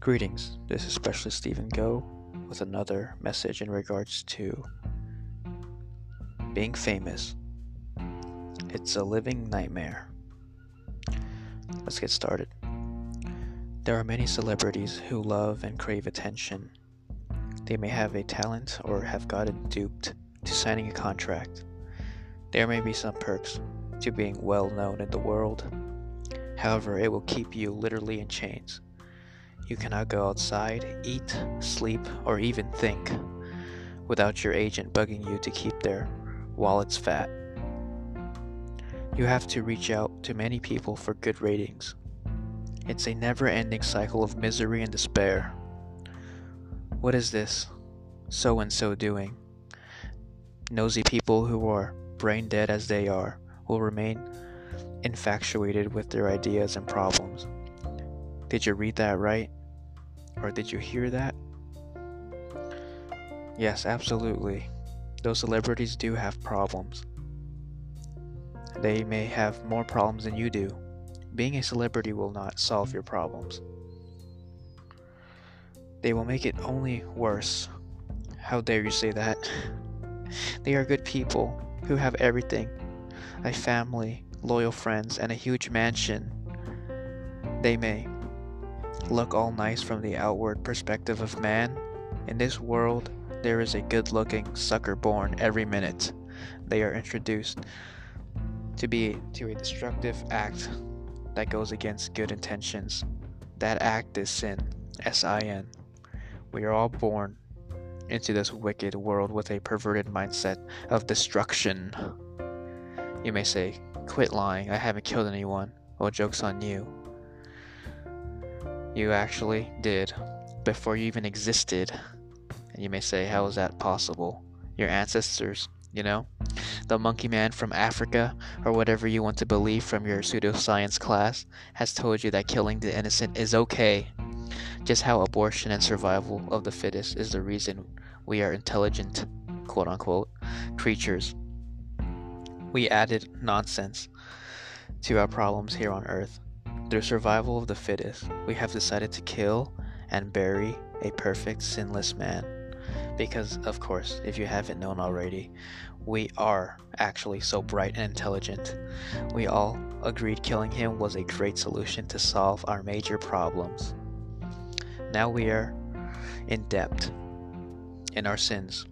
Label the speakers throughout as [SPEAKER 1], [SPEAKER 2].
[SPEAKER 1] Greetings, this is Specialist Steven Goh with another message in regards to being famous. It's a living nightmare. Let's get started. There are many celebrities who love and crave attention. They may have a talent or have gotten duped to signing a contract. There may be some perks to being well known in the world. However, it will keep you literally in chains. You cannot go outside, eat, sleep, or even think without your agent bugging you to keep their wallets fat. You have to reach out to many people for good ratings. It's a never ending cycle of misery and despair. What is this so and so doing? Nosy people who are brain dead as they are will remain infatuated with their ideas and problems. Did you read that right? Or did you hear that? Yes, absolutely. Those celebrities do have problems. They may have more problems than you do. Being a celebrity will not solve your problems. They will make it only worse. How dare you say that? They are good people who have everything a family, loyal friends, and a huge mansion. They may look all nice from the outward perspective of man. In this world, there is a good looking sucker born every minute. They are introduced to be to a destructive act that goes against good intentions. That act is sin. S I N. We are all born into this wicked world with a perverted mindset of destruction. You may say, Quit lying, I haven't killed anyone. Well, joke's on you. You actually did before you even existed. And you may say, How is that possible? Your ancestors, you know? The monkey man from Africa, or whatever you want to believe from your pseudoscience class, has told you that killing the innocent is okay. Just how abortion and survival of the fittest is the reason we are intelligent, quote unquote, creatures. We added nonsense to our problems here on Earth. Through survival of the fittest, we have decided to kill and bury a perfect, sinless man. Because, of course, if you haven't known already, we are actually so bright and intelligent. We all agreed killing him was a great solution to solve our major problems. Now we are in debt in our sins.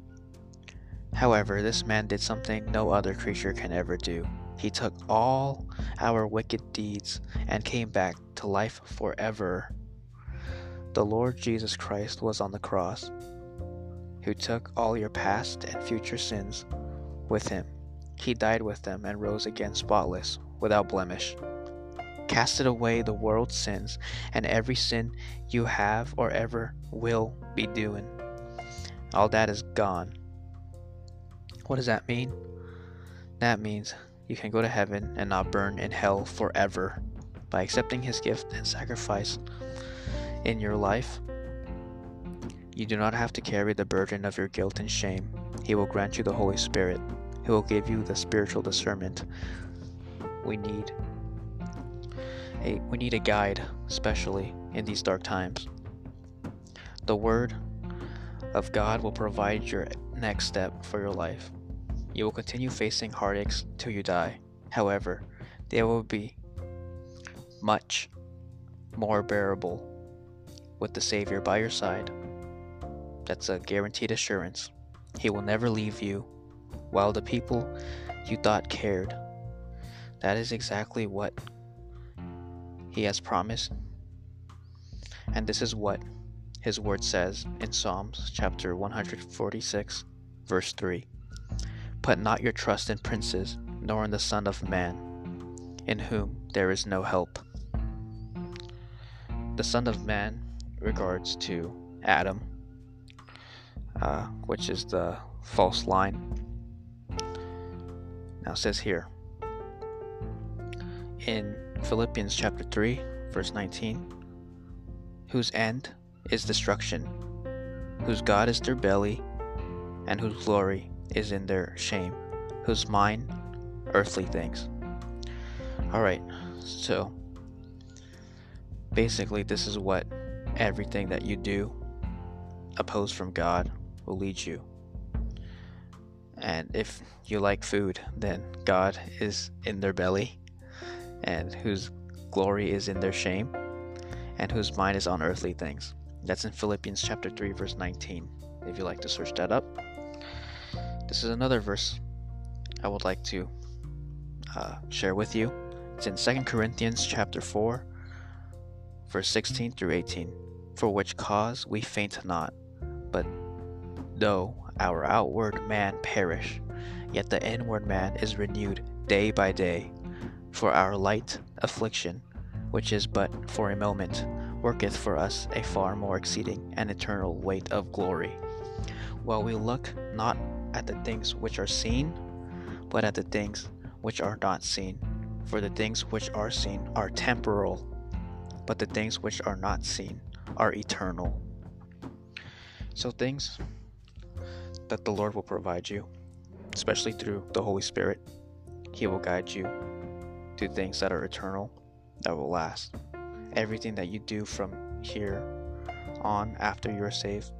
[SPEAKER 1] However, this man did something no other creature can ever do. He took all our wicked deeds and came back to life forever. The Lord Jesus Christ was on the cross, who took all your past and future sins with him. He died with them and rose again spotless, without blemish. Casted away the world's sins and every sin you have or ever will be doing. All that is gone. What does that mean? That means you can go to heaven and not burn in hell forever by accepting his gift and sacrifice in your life. You do not have to carry the burden of your guilt and shame. He will grant you the Holy Spirit. He will give you the spiritual discernment we need. A, we need a guide, especially in these dark times. The Word of God will provide your next step for your life. You will continue facing heartaches till you die. However, they will be much more bearable with the Savior by your side. That's a guaranteed assurance. He will never leave you while the people you thought cared. That is exactly what He has promised. And this is what His Word says in Psalms chapter 146, verse 3. Put not your trust in princes, nor in the Son of Man, in whom there is no help. The Son of Man regards to Adam, uh, which is the false line. Now says here in Philippians chapter 3, verse 19, whose end is destruction, whose God is their belly, and whose glory is in their shame, whose mind earthly things. Alright, so basically, this is what everything that you do opposed from God will lead you. And if you like food, then God is in their belly, and whose glory is in their shame, and whose mind is on earthly things. That's in Philippians chapter 3, verse 19, if you like to search that up. This is another verse I would like to uh, share with you. It's in 2 Corinthians chapter 4, verse 16 through 18. For which cause we faint not, but though our outward man perish, yet the inward man is renewed day by day. For our light affliction, which is but for a moment, worketh for us a far more exceeding and eternal weight of glory. While we look not at the things which are seen, but at the things which are not seen. For the things which are seen are temporal, but the things which are not seen are eternal. So, things that the Lord will provide you, especially through the Holy Spirit, He will guide you to things that are eternal, that will last. Everything that you do from here on after you are saved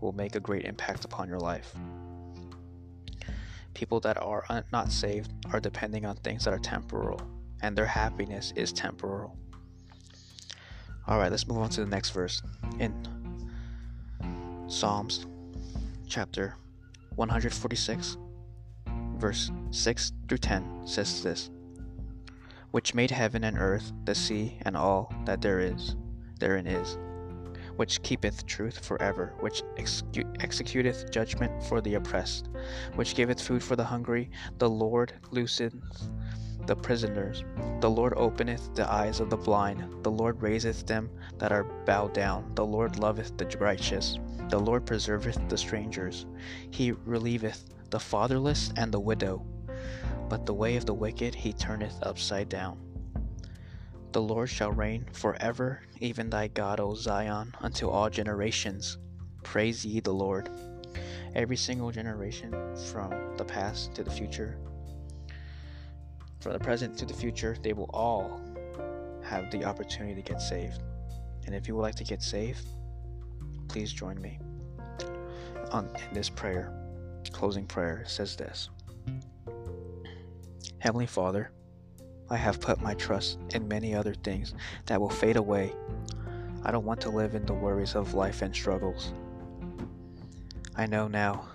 [SPEAKER 1] will make a great impact upon your life. People that are un- not saved are depending on things that are temporal, and their happiness is temporal. All right, let's move on to the next verse. In Psalms chapter 146, verse 6 through 10 says this Which made heaven and earth, the sea, and all that there is, therein is, which keepeth truth forever, which executeth judgment for the oppressed, which giveth food for the hungry, the Lord looseth the prisoners. The Lord openeth the eyes of the blind. The Lord raiseth them that are bowed down. The Lord loveth the righteous. The Lord preserveth the strangers. He relieveth the fatherless and the widow. But the way of the wicked he turneth upside down. The Lord shall reign for ever, even thy God, O Zion, until all generations. Praise ye the Lord. Every single generation, from the past to the future, from the present to the future, they will all have the opportunity to get saved. And if you would like to get saved, please join me on in this prayer. Closing prayer says this. Heavenly Father, I have put my trust in many other things that will fade away. I don't want to live in the worries of life and struggles. I know now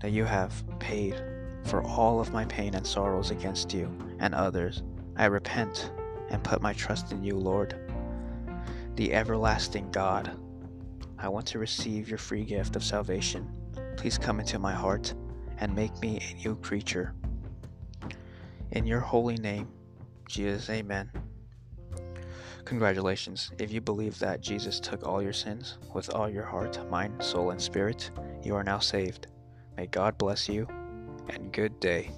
[SPEAKER 1] that you have paid for all of my pain and sorrows against you and others. I repent and put my trust in you, Lord, the everlasting God. I want to receive your free gift of salvation. Please come into my heart and make me a new creature. In your holy name, Jesus, amen. Congratulations. If you believe that Jesus took all your sins with all your heart, mind, soul, and spirit, you are now saved. May God bless you, and good day.